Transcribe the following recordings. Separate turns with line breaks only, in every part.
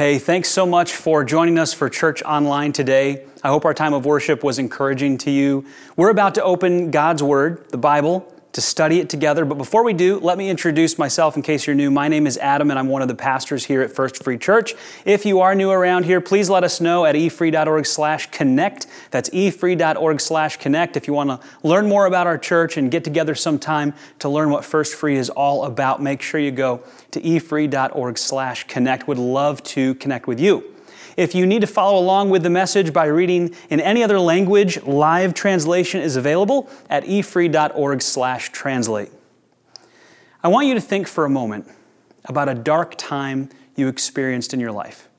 Hey, thanks so much for joining us for church online today. I hope our time of worship was encouraging to you. We're about to open God's Word, the Bible, to study it together. But before we do, let me introduce myself in case you're new. My name is Adam, and I'm one of the pastors here at First Free Church. If you are new around here, please let us know at efree.org slash connect. That's efree.org slash connect if you want to learn more about our church and get together sometime to learn what First Free is all about. Make sure you go to efree.org slash connect. Would love to connect with you. If you need to follow along with the message by reading in any other language, live translation is available at efree.org/translate. I want you to think for a moment about a dark time you experienced in your life.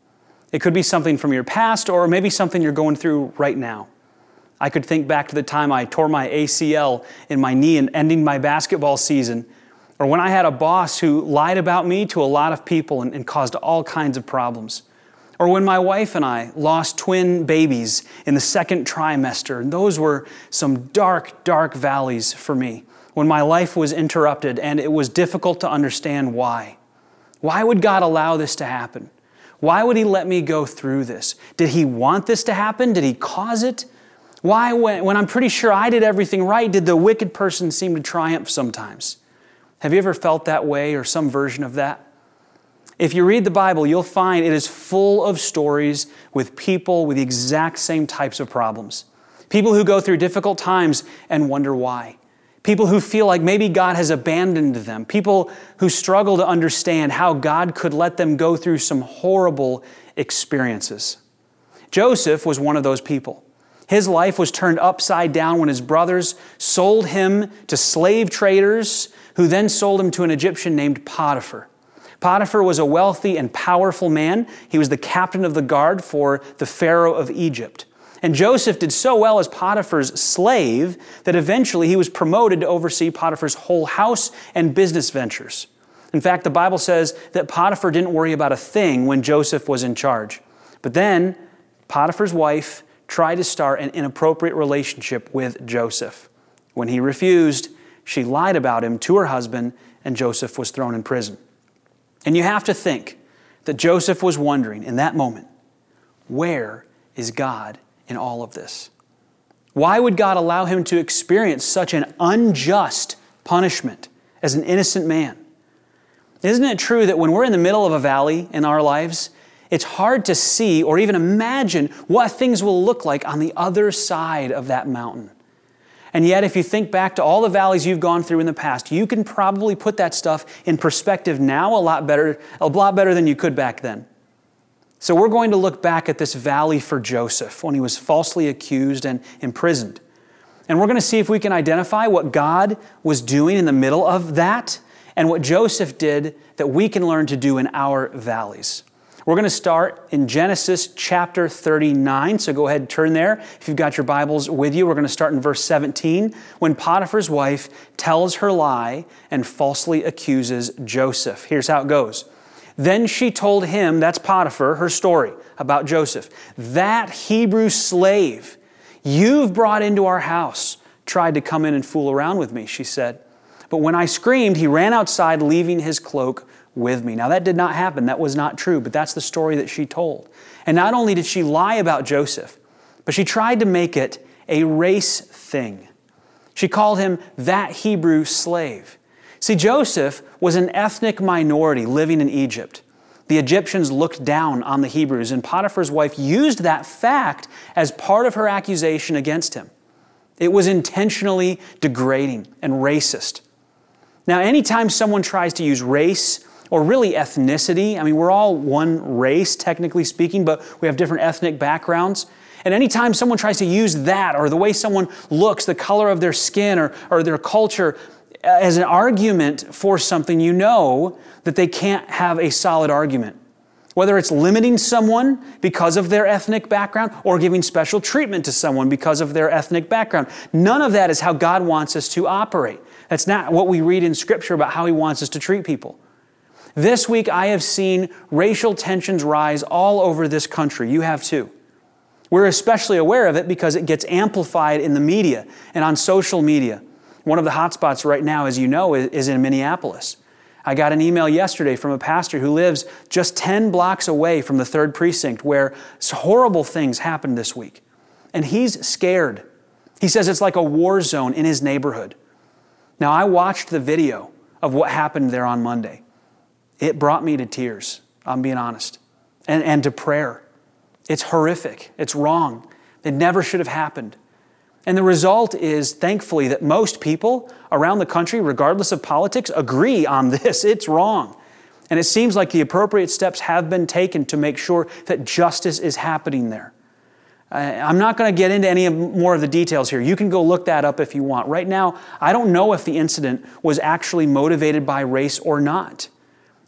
It could be something from your past or maybe something you're going through right now. I could think back to the time I tore my ACL in my knee and ending my basketball season, or when I had a boss who lied about me to a lot of people and, and caused all kinds of problems. Or when my wife and I lost twin babies in the second trimester, and those were some dark, dark valleys for me. When my life was interrupted and it was difficult to understand why. Why would God allow this to happen? Why would He let me go through this? Did He want this to happen? Did He cause it? Why, when, when I'm pretty sure I did everything right, did the wicked person seem to triumph sometimes? Have you ever felt that way or some version of that? If you read the Bible, you'll find it is full of stories with people with the exact same types of problems. People who go through difficult times and wonder why. People who feel like maybe God has abandoned them. People who struggle to understand how God could let them go through some horrible experiences. Joseph was one of those people. His life was turned upside down when his brothers sold him to slave traders, who then sold him to an Egyptian named Potiphar. Potiphar was a wealthy and powerful man. He was the captain of the guard for the Pharaoh of Egypt. And Joseph did so well as Potiphar's slave that eventually he was promoted to oversee Potiphar's whole house and business ventures. In fact, the Bible says that Potiphar didn't worry about a thing when Joseph was in charge. But then Potiphar's wife tried to start an inappropriate relationship with Joseph. When he refused, she lied about him to her husband, and Joseph was thrown in prison. And you have to think that Joseph was wondering in that moment, where is God in all of this? Why would God allow him to experience such an unjust punishment as an innocent man? Isn't it true that when we're in the middle of a valley in our lives, it's hard to see or even imagine what things will look like on the other side of that mountain? And yet, if you think back to all the valleys you've gone through in the past, you can probably put that stuff in perspective now a lot better, a lot better than you could back then. So, we're going to look back at this valley for Joseph when he was falsely accused and imprisoned. And we're going to see if we can identify what God was doing in the middle of that and what Joseph did that we can learn to do in our valleys. We're going to start in Genesis chapter 39. So go ahead and turn there. If you've got your Bibles with you, we're going to start in verse 17 when Potiphar's wife tells her lie and falsely accuses Joseph. Here's how it goes. Then she told him, that's Potiphar, her story about Joseph. That Hebrew slave you've brought into our house tried to come in and fool around with me, she said. But when I screamed, he ran outside, leaving his cloak with me. Now, that did not happen. That was not true, but that's the story that she told. And not only did she lie about Joseph, but she tried to make it a race thing. She called him that Hebrew slave. See, Joseph was an ethnic minority living in Egypt. The Egyptians looked down on the Hebrews, and Potiphar's wife used that fact as part of her accusation against him. It was intentionally degrading and racist. Now, anytime someone tries to use race or really ethnicity. I mean, we're all one race, technically speaking, but we have different ethnic backgrounds. And anytime someone tries to use that or the way someone looks, the color of their skin or, or their culture uh, as an argument for something, you know that they can't have a solid argument. Whether it's limiting someone because of their ethnic background or giving special treatment to someone because of their ethnic background. None of that is how God wants us to operate. That's not what we read in Scripture about how He wants us to treat people. This week, I have seen racial tensions rise all over this country. You have too. We're especially aware of it because it gets amplified in the media and on social media. One of the hotspots right now, as you know, is in Minneapolis. I got an email yesterday from a pastor who lives just 10 blocks away from the third precinct where horrible things happened this week. And he's scared. He says it's like a war zone in his neighborhood. Now, I watched the video of what happened there on Monday. It brought me to tears, I'm being honest, and, and to prayer. It's horrific. It's wrong. It never should have happened. And the result is, thankfully, that most people around the country, regardless of politics, agree on this. It's wrong. And it seems like the appropriate steps have been taken to make sure that justice is happening there. I'm not going to get into any more of the details here. You can go look that up if you want. Right now, I don't know if the incident was actually motivated by race or not.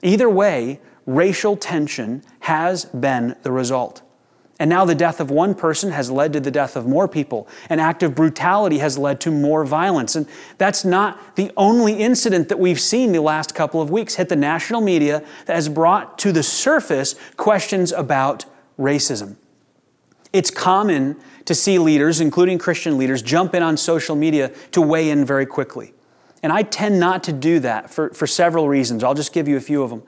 Either way, racial tension has been the result. And now the death of one person has led to the death of more people. An act of brutality has led to more violence. And that's not the only incident that we've seen the last couple of weeks hit the national media that has brought to the surface questions about racism. It's common to see leaders, including Christian leaders, jump in on social media to weigh in very quickly. And I tend not to do that for, for several reasons. I'll just give you a few of them.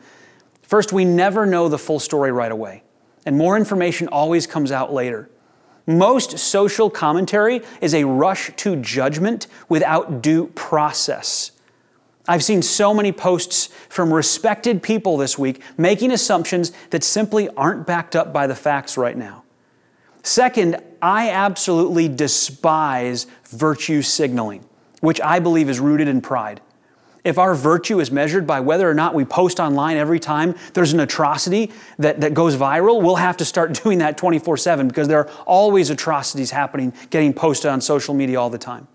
First, we never know the full story right away and more information always comes out later. Most social commentary is a rush to judgment without due process. I've seen so many posts from respected people this week making assumptions that simply aren't backed up by the facts right now. Second, I absolutely despise virtue signaling, which I believe is rooted in pride. If our virtue is measured by whether or not we post online every time there's an atrocity that, that goes viral, we'll have to start doing that 24 7 because there are always atrocities happening, getting posted on social media all the time.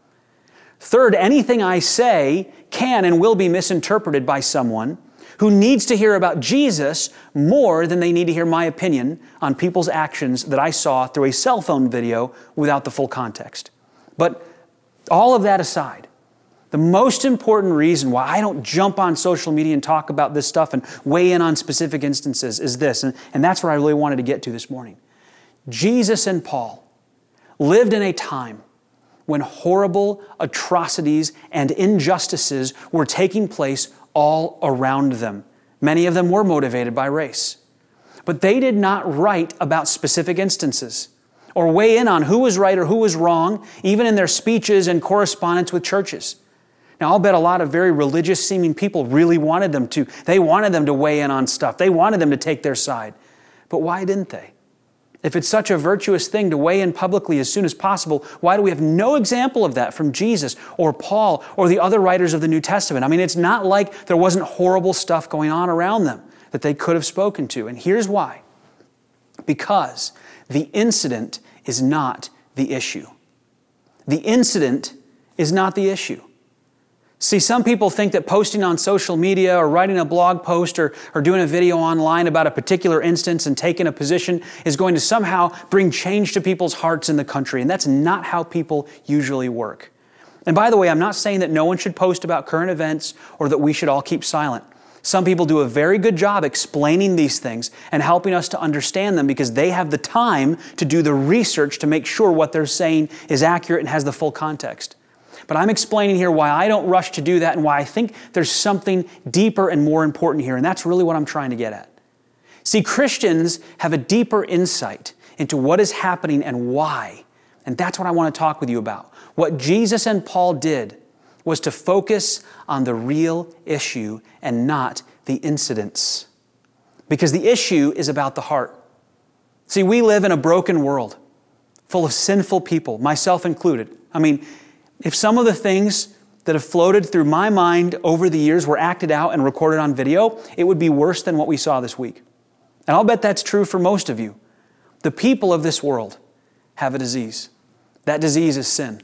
Third, anything I say can and will be misinterpreted by someone who needs to hear about Jesus more than they need to hear my opinion on people's actions that I saw through a cell phone video without the full context. But all of that aside, the most important reason why I don't jump on social media and talk about this stuff and weigh in on specific instances is this, and, and that's where I really wanted to get to this morning. Jesus and Paul lived in a time when horrible atrocities and injustices were taking place all around them. Many of them were motivated by race. But they did not write about specific instances or weigh in on who was right or who was wrong, even in their speeches and correspondence with churches. Now, I'll bet a lot of very religious seeming people really wanted them to. They wanted them to weigh in on stuff, they wanted them to take their side. But why didn't they? If it's such a virtuous thing to weigh in publicly as soon as possible, why do we have no example of that from Jesus or Paul or the other writers of the New Testament? I mean, it's not like there wasn't horrible stuff going on around them that they could have spoken to. And here's why because the incident is not the issue. The incident is not the issue. See, some people think that posting on social media or writing a blog post or, or doing a video online about a particular instance and taking a position is going to somehow bring change to people's hearts in the country. And that's not how people usually work. And by the way, I'm not saying that no one should post about current events or that we should all keep silent. Some people do a very good job explaining these things and helping us to understand them because they have the time to do the research to make sure what they're saying is accurate and has the full context. But I'm explaining here why I don't rush to do that and why I think there's something deeper and more important here. And that's really what I'm trying to get at. See, Christians have a deeper insight into what is happening and why. And that's what I want to talk with you about. What Jesus and Paul did was to focus on the real issue and not the incidents. Because the issue is about the heart. See, we live in a broken world full of sinful people, myself included. I mean, if some of the things that have floated through my mind over the years were acted out and recorded on video, it would be worse than what we saw this week. And I'll bet that's true for most of you. The people of this world have a disease. That disease is sin.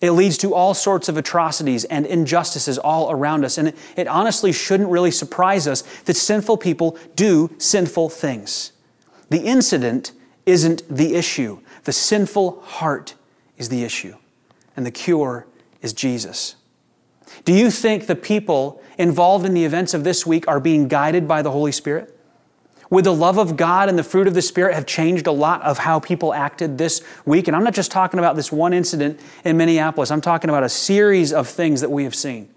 It leads to all sorts of atrocities and injustices all around us. And it, it, honestly shouldn't really surprise us that sinful people do sinful things. The incident isn't the issue, the sinful heart is the issue and the cure is Jesus. Do you think the people involved in the events of this week are being guided by the Holy Spirit? Would the love of God and the fruit of the Spirit have changed a lot of how people acted this week? And I'm not just talking about this one incident in Minneapolis, I'm talking about a series of things that we have seen.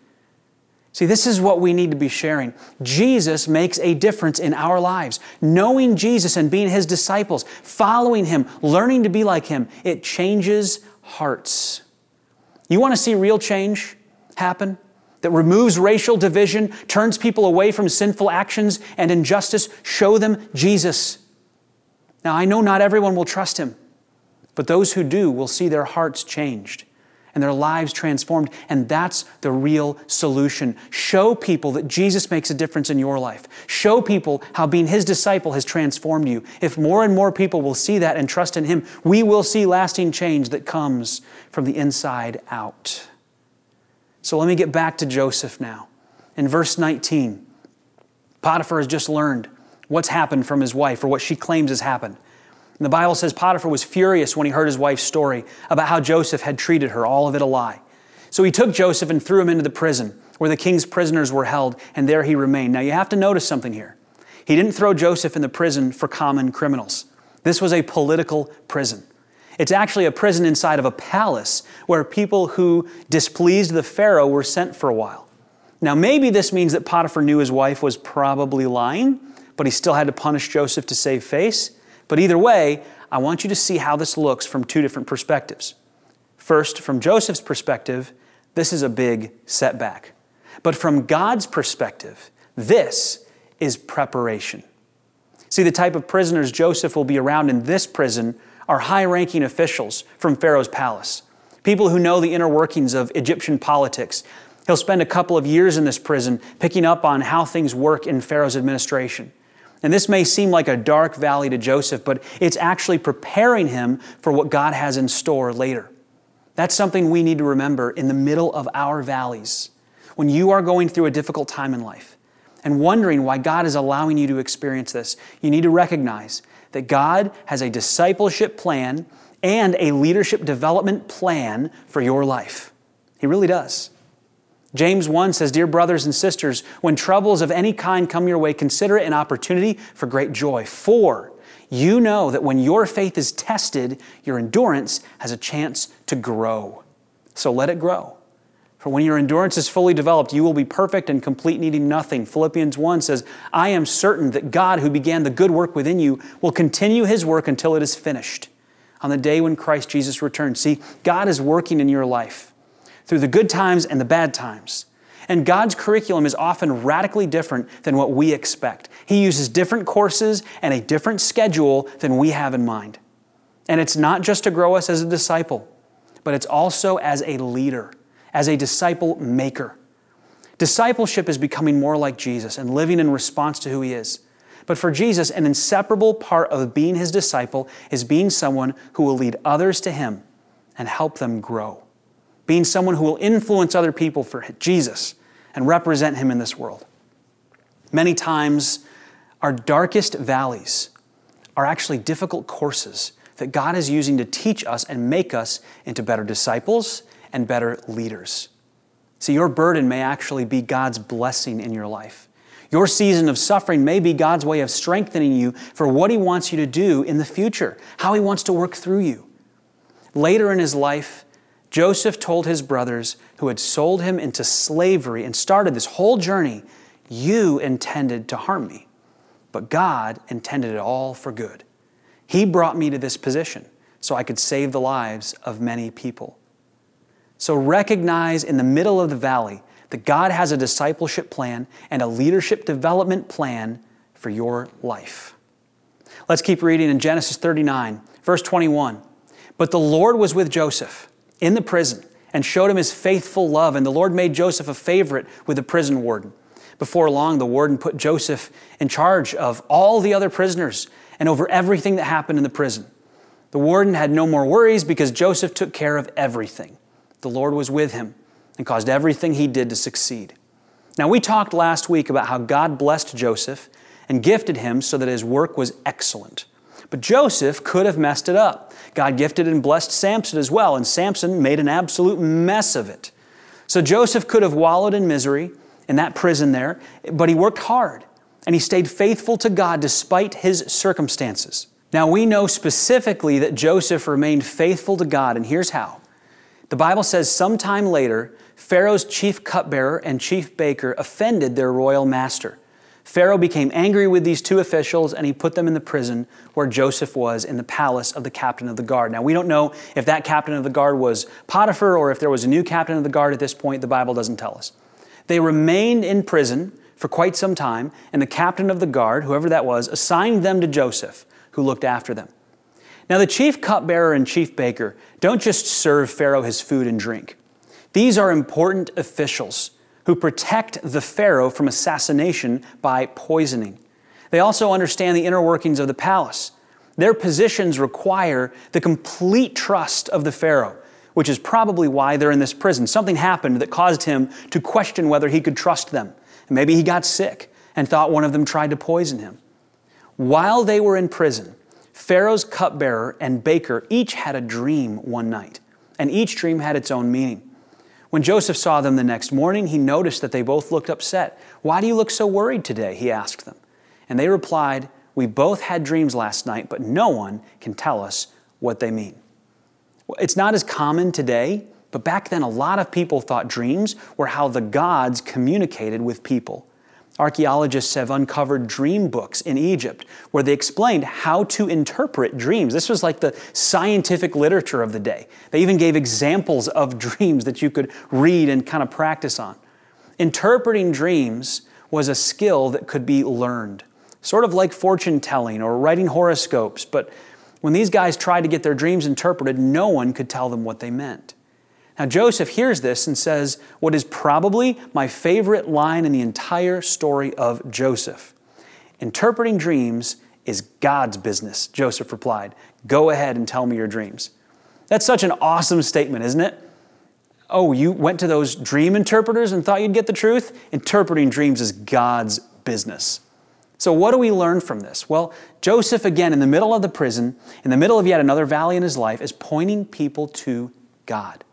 See, this is what we need to be sharing. Jesus makes a difference in our lives. Knowing Jesus and being his disciples, following him, learning to be like him, it changes hearts. You want to see real change happen? That removes racial division, turns people away from sinful actions and injustice, show them Jesus. Now, I know not everyone will trust him, but those who do will see their hearts changed and their lives transformed. And that's the real solution. Show people that Jesus makes a difference in your life. Show people how being his disciple has transformed you. If more and more people will see that and trust in him, we will see lasting change that comes from the inside out. So let me get back to Joseph now. In verse 19, Potiphar has just learned what's happened from his wife or what she claims has happened. And the Bible says Potiphar was furious when he heard his wife's story about how Joseph had treated her, all of it a lie. So he took Joseph and threw him into the prison where the king's prisoners were held, and there he remained. Now you have to notice something here. He didn't throw Joseph in the prison for common criminals. This was a political prison. It's actually a prison inside of a palace where people who displeased the Pharaoh were sent for a while. Now, maybe this means that Potiphar knew his wife was probably lying, but he still had to punish Joseph to save face. But either way, I want you to see how this looks from two different perspectives. First, from Joseph's perspective, this is a big setback. But from God's perspective, this is preparation. See, the type of prisoners Joseph will be around in this prison are high ranking officials from Pharaoh's palace, people who know the inner workings of Egyptian politics. He'll spend a couple of years in this prison picking up on how things work in Pharaoh's administration. And this may seem like a dark valley to Joseph, but it's actually preparing him for what God has in store later. That's something we need to remember in the middle of our valleys. When you are going through a difficult time in life and wondering why God is allowing you to experience this, you need to recognize that God has a discipleship plan and a leadership development plan for your life. He really does. James 1 says, Dear brothers and sisters, when troubles of any kind come your way, consider it an opportunity for great joy. For you know that when your faith is tested, your endurance has a chance to grow. So let it grow. For when your endurance is fully developed, you will be perfect and complete, needing nothing. Philippians 1 says, I am certain that God, who began the good work within you, will continue his work until it is finished on the day when Christ Jesus returns. See, God is working in your life through the good times and the bad times. And God's curriculum is often radically different than what we expect. He uses different courses and a different schedule than we have in mind. And it's not just to grow us as a disciple, but it's also as a leader, as a disciple maker. Discipleship is becoming more like Jesus and living in response to who he is. But for Jesus, an inseparable part of being his disciple is being someone who will lead others to him and help them grow being someone who will influence other people for Jesus and represent Him in this world. Many times, our darkest valleys are actually difficult courses that God is using to teach us and make us into better disciples and better leaders. See, your burden may actually be God's blessing in your life. Your season of suffering may be God's way of strengthening you for what He wants you to do in the future, how He wants to work through you. Later in His life, Joseph told his brothers who had sold him into slavery and started this whole journey, You intended to harm me, but God intended it all for good. He brought me to this position so I could save the lives of many people. So recognize in the middle of the valley that God has a discipleship plan and a leadership development plan for your life. Let's keep reading in Genesis 39, verse 21. But the Lord was with Joseph in the prison and showed him his faithful love. And the Lord made Joseph a favorite with the prison warden. Before long, the warden put Joseph in charge of all the other prisoners and over everything that happened in the prison. The warden had no more worries because Joseph took care of everything. The Lord was with him and caused everything he did to succeed. Now, we talked last week about how God blessed Joseph and gifted him so that his work was excellent. But Joseph could have messed it up. God gifted and blessed Samson as well, and Samson made an absolute mess of it. So Joseph could have wallowed in misery in that prison there, but he worked hard and he stayed faithful to God despite his circumstances. Now we know specifically that Joseph remained faithful to God, and here's how The Bible says sometime later, Pharaoh's chief cupbearer and chief baker offended their royal master. Pharaoh became angry with these two officials and he put them in the prison where Joseph was in the palace of the captain of the guard. Now, we don't know if that captain of the guard was Potiphar or if there was a new captain of the guard at this point. The Bible doesn't tell us. They remained in prison for quite some time, and the captain of the guard, whoever that was, assigned them to Joseph, who looked after them. Now, the chief cupbearer and chief baker don't just serve Pharaoh his food and drink. These are important officials who protect the Pharaoh from assassination by poisoning. They also understand the inner workings of the palace. Their positions require the complete trust of the Pharaoh, which is probably why they're in this prison. Something happened that caused him to question whether he could trust them. Maybe he got sick and thought one of them tried to poison him. While they were in prison, Pharaoh's cupbearer and baker each had a dream one night, and each dream had its own meaning. When Joseph saw them the next morning, he noticed that they both looked upset. Why do you look so worried today? He asked them. And they replied, We both had dreams last night, but no one can tell us what they mean. It's not as common today, but back then a lot of people thought dreams were how the gods communicated with people. Archaeologists have uncovered dream books in Egypt where they explained how to interpret dreams. This was like the scientific literature of the day. They even gave examples of dreams that you could read and kind of practice on. Interpreting dreams was a skill that could be learned, sort of like fortune telling or writing horoscopes. But when these guys tried to get their dreams interpreted, no one could tell them what they meant. Now, Joseph hears this and says what is probably my favorite line in the entire story of Joseph Interpreting dreams is God's business, Joseph replied. Go ahead and tell me your dreams. That's such an awesome statement, isn't it? Oh, you went to those dream interpreters and thought you'd get the truth? Interpreting dreams is God's business. So, what do we learn from this? Well, Joseph, again, in the middle of the prison, in the middle of yet another valley in his life, is pointing people to God.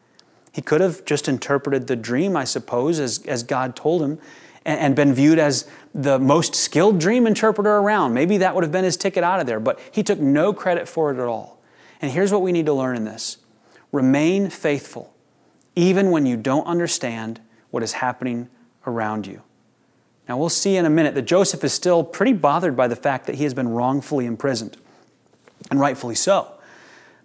He could have just interpreted the dream, I suppose, as, as God told him, and, and been viewed as the most skilled dream interpreter around. Maybe that would have been his ticket out of there, but he took no credit for it at all. And here's what we need to learn in this remain faithful, even when you don't understand what is happening around you. Now, we'll see in a minute that Joseph is still pretty bothered by the fact that he has been wrongfully imprisoned, and rightfully so.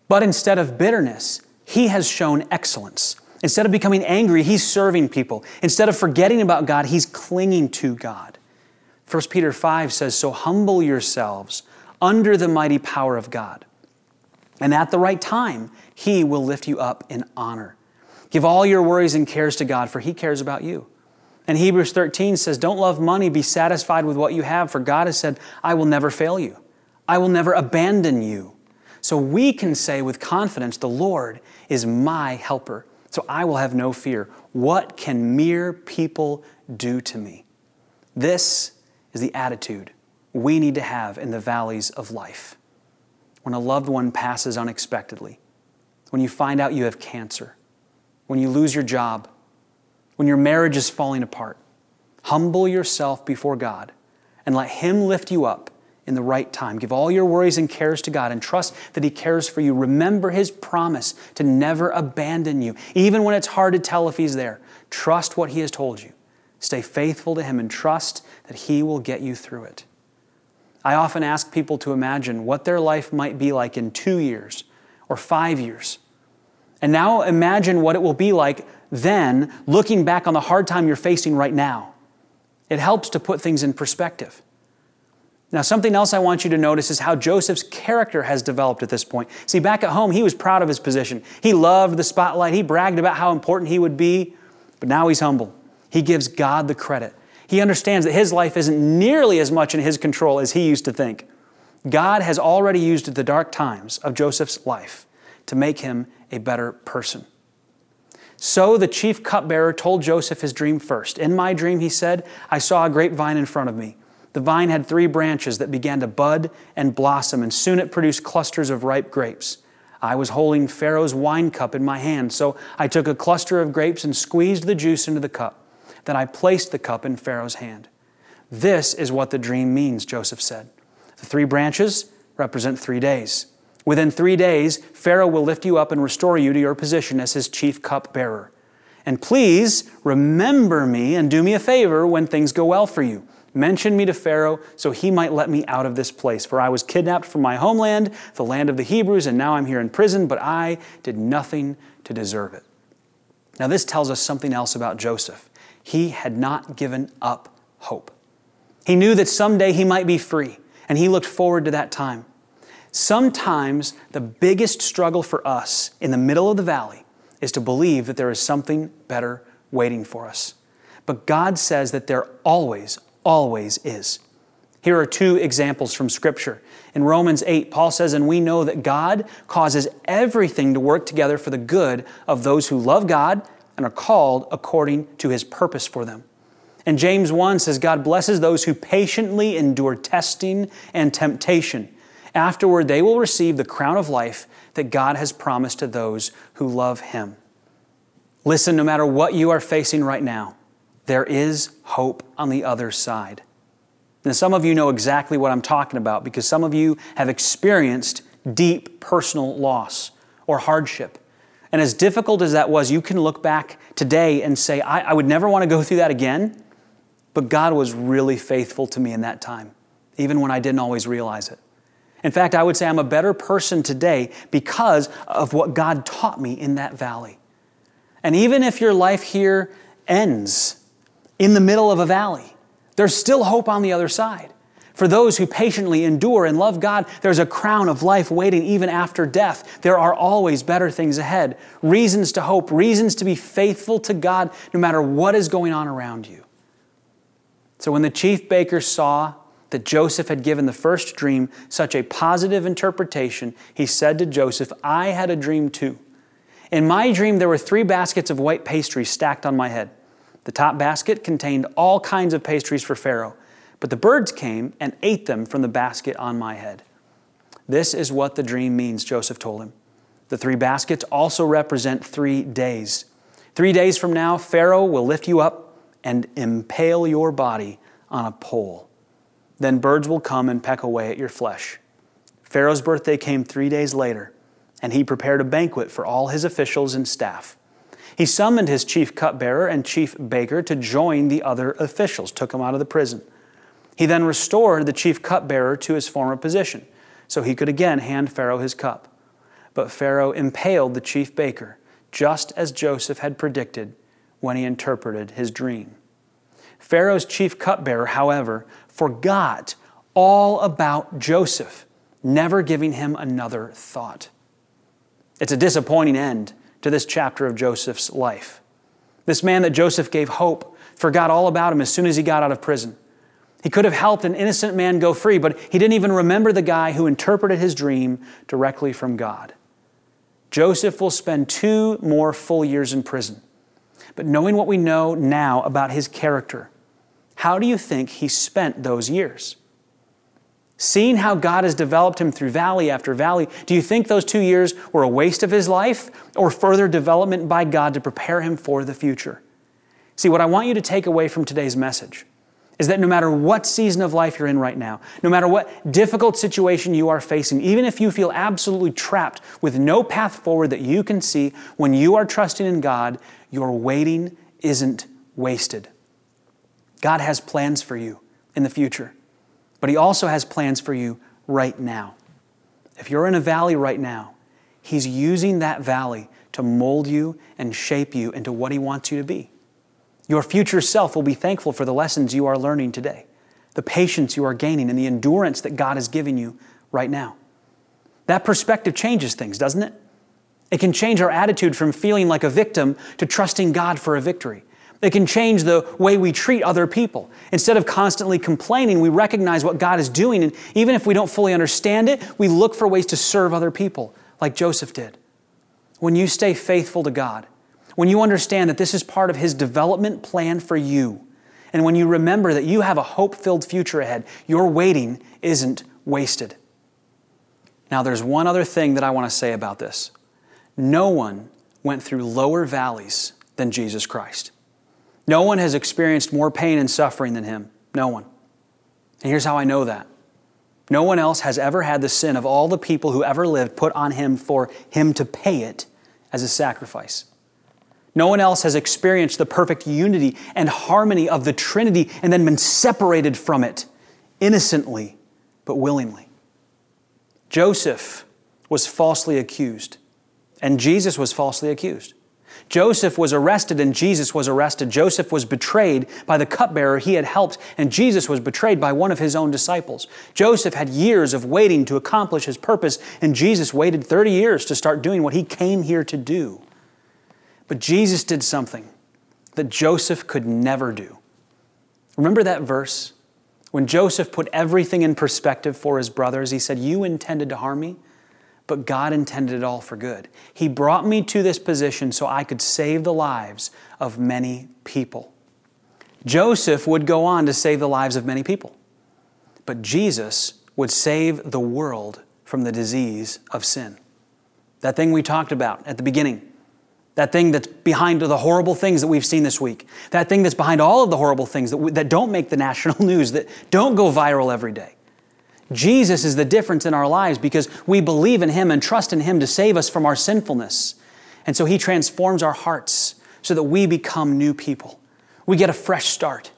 But instead of bitterness, he has shown excellence. Instead of becoming angry, he's serving people. Instead of forgetting about God, he's clinging to God. 1 Peter 5 says, So humble yourselves under the mighty power of God. And at the right time, he will lift you up in honor. Give all your worries and cares to God, for he cares about you. And Hebrews 13 says, Don't love money, be satisfied with what you have, for God has said, I will never fail you. I will never abandon you. So we can say with confidence, The Lord is my helper so I will have no fear. What can mere people do to me? This is the attitude we need to have in the valleys of life. When a loved one passes unexpectedly, when you find out you have cancer, when you lose your job, when your marriage is falling apart, humble yourself before God and let Him lift you up in the right time. Give all your worries and cares to God and trust that He cares for you. Remember His promise to never abandon you, even when it's hard to tell if He's there. Trust what He has told you. Stay faithful to Him and trust that He will get you through it. I often ask people to imagine what their life might be like in two years or five years. And now imagine what it will be like then, looking back on the hard time you're facing right now. It helps to put things in perspective. Now, something else I want you to notice is how Joseph's character has developed at this point. See, back at home, he was proud of his position. He loved the spotlight. He bragged about how important he would be, but now he's humble. He gives God the credit. He understands that his life isn't nearly as much in his control as he used to think. God has already used the dark times of Joseph's life to make him a better person. So the chief cupbearer told Joseph his dream first. In my dream, he said, I saw a grapevine in front of me. The vine had three branches that began to bud and blossom, and soon it produced clusters of ripe grapes. I was holding Pharaoh's wine cup in my hand, so I took a cluster of grapes and squeezed the juice into the cup. Then I placed the cup in Pharaoh's hand. This is what the dream means, Joseph said. The three branches represent three days. Within three days, Pharaoh will lift you up and restore you to your position as his chief cupbearer. And please remember me and do me a favor when things go well for you. Mention me to Pharaoh so he might let me out of this place. For I was kidnapped from my homeland, the land of the Hebrews, and now I'm here in prison, but I did nothing to deserve it. Now, this tells us something else about Joseph. He had not given up hope. He knew that someday he might be free, and he looked forward to that time. Sometimes the biggest struggle for us in the middle of the valley is to believe that there is something better waiting for us. But God says that there always, always is. Here are two examples from Scripture. In Romans 8, Paul says, And we know that God causes everything to work together for the good of those who love God and are called according to his purpose for them. And James 1 says, God blesses those who patiently endure testing and temptation. Afterward, they will receive the crown of life that God has promised to those who love Him. Listen, no matter what you are facing right now, there is hope on the other side. Now, some of you know exactly what I'm talking about because some of you have experienced deep personal loss or hardship. And as difficult as that was, you can look back today and say, I, I would never want to go through that again. But God was really faithful to me in that time, even when I didn't always realize it. In fact, I would say I'm a better person today because of what God taught me in that valley. And even if your life here ends in the middle of a valley, there's still hope on the other side. For those who patiently endure and love God, there's a crown of life waiting even after death. There are always better things ahead, reasons to hope, reasons to be faithful to God no matter what is going on around you. So when the chief baker saw that Joseph had given the first dream such a positive interpretation, he said to Joseph, I had a dream too. In my dream, there were three baskets of white pastry stacked on my head. The top basket contained all kinds of pastries for Pharaoh, but the birds came and ate them from the basket on my head. This is what the dream means, Joseph told him. The three baskets also represent three days. Three days from now, Pharaoh will lift you up and impale your body on a pole. Then birds will come and peck away at your flesh. Pharaoh's birthday came three days later, and he prepared a banquet for all his officials and staff. He summoned his chief cupbearer and chief baker to join the other officials, took them out of the prison. He then restored the chief cupbearer to his former position, so he could again hand Pharaoh his cup. But Pharaoh impaled the chief baker, just as Joseph had predicted when he interpreted his dream. Pharaoh's chief cupbearer, however, forgot all about Joseph, never giving him another thought. It's a disappointing end to this chapter of Joseph's life. This man that Joseph gave hope forgot all about him as soon as he got out of prison. He could have helped an innocent man go free, but he didn't even remember the guy who interpreted his dream directly from God. Joseph will spend two more full years in prison. But knowing what we know now about his character, how do you think he spent those years? Seeing how God has developed him through valley after valley, do you think those two years were a waste of his life or further development by God to prepare him for the future? See, what I want you to take away from today's message is that no matter what season of life you're in right now, no matter what difficult situation you are facing, even if you feel absolutely trapped with no path forward that you can see, when you are trusting in God, your waiting isn't wasted. God has plans for you in the future, but He also has plans for you right now. If you're in a valley right now, He's using that valley to mold you and shape you into what He wants you to be. Your future self will be thankful for the lessons you are learning today, the patience you are gaining, and the endurance that God is giving you right now. That perspective changes things, doesn't it? It can change our attitude from feeling like a victim to trusting God for a victory. It can change the way we treat other people. Instead of constantly complaining, we recognize what God is doing, and even if we don't fully understand it, we look for ways to serve other people, like Joseph did. When you stay faithful to God, when you understand that this is part of His development plan for you, and when you remember that you have a hope filled future ahead, your waiting isn't wasted. Now, there's one other thing that I want to say about this. No one went through lower valleys than Jesus Christ. No one has experienced more pain and suffering than him. No one. And here's how I know that No one else has ever had the sin of all the people who ever lived put on him for him to pay it as a sacrifice. No one else has experienced the perfect unity and harmony of the Trinity and then been separated from it innocently but willingly. Joseph was falsely accused, and Jesus was falsely accused. Joseph was arrested and Jesus was arrested. Joseph was betrayed by the cupbearer he had helped, and Jesus was betrayed by one of his own disciples. Joseph had years of waiting to accomplish his purpose, and Jesus waited 30 years to start doing what he came here to do. But Jesus did something that Joseph could never do. Remember that verse? When Joseph put everything in perspective for his brothers, he said, You intended to harm me, but God intended it all for good. He brought me to this position so I could save the lives of many people. Joseph would go on to save the lives of many people, but Jesus would save the world from the disease of sin. That thing we talked about at the beginning that thing that's behind the horrible things that we've seen this week. That thing that's behind all of the horrible things that, we, that don't make the national news, that don't go viral every day. Jesus is the difference in our lives because we believe in Him and trust in Him to save us from our sinfulness. And so He transforms our hearts so that we become new people. We get a fresh start.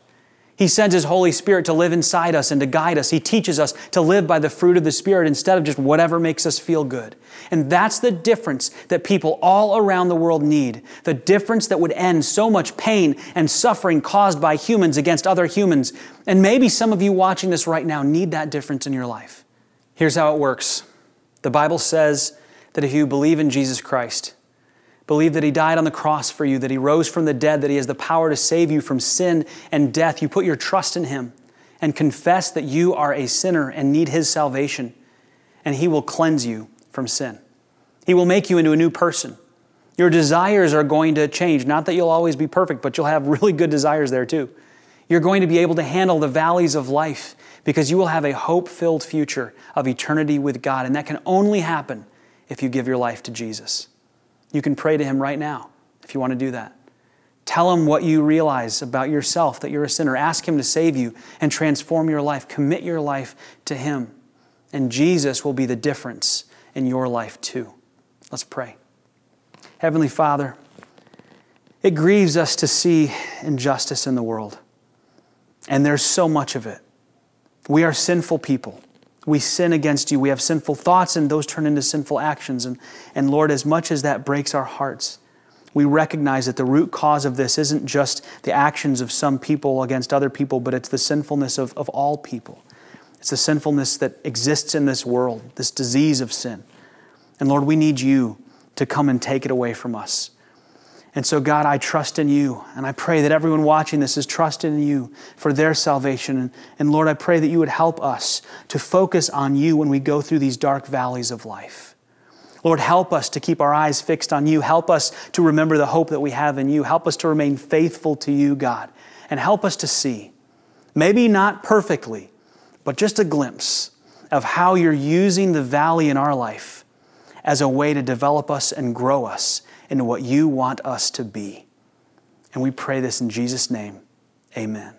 He sends His Holy Spirit to live inside us and to guide us. He teaches us to live by the fruit of the Spirit instead of just whatever makes us feel good. And that's the difference that people all around the world need. The difference that would end so much pain and suffering caused by humans against other humans. And maybe some of you watching this right now need that difference in your life. Here's how it works the Bible says that if you believe in Jesus Christ, Believe that He died on the cross for you, that He rose from the dead, that He has the power to save you from sin and death. You put your trust in Him and confess that you are a sinner and need His salvation, and He will cleanse you from sin. He will make you into a new person. Your desires are going to change. Not that you'll always be perfect, but you'll have really good desires there too. You're going to be able to handle the valleys of life because you will have a hope filled future of eternity with God. And that can only happen if you give your life to Jesus. You can pray to Him right now if you want to do that. Tell Him what you realize about yourself, that you're a sinner. Ask Him to save you and transform your life. Commit your life to Him. And Jesus will be the difference in your life too. Let's pray. Heavenly Father, it grieves us to see injustice in the world. And there's so much of it. We are sinful people we sin against you. We have sinful thoughts, and those turn into sinful actions. And, and Lord, as much as that breaks our hearts, we recognize that the root cause of this isn't just the actions of some people against other people, but it's the sinfulness of, of all people. It's the sinfulness that exists in this world, this disease of sin. And Lord, we need you to come and take it away from us. And so, God, I trust in you. And I pray that everyone watching this is trusting in you for their salvation. And, and, Lord, I pray that you would help us to focus on you when we go through these dark valleys of life. Lord, help us to keep our eyes fixed on you. Help us to remember the hope that we have in you. Help us to remain faithful to you, God. And help us to see, maybe not perfectly, but just a glimpse of how you're using the valley in our life as a way to develop us and grow us into what you want us to be. And we pray this in Jesus' name. Amen.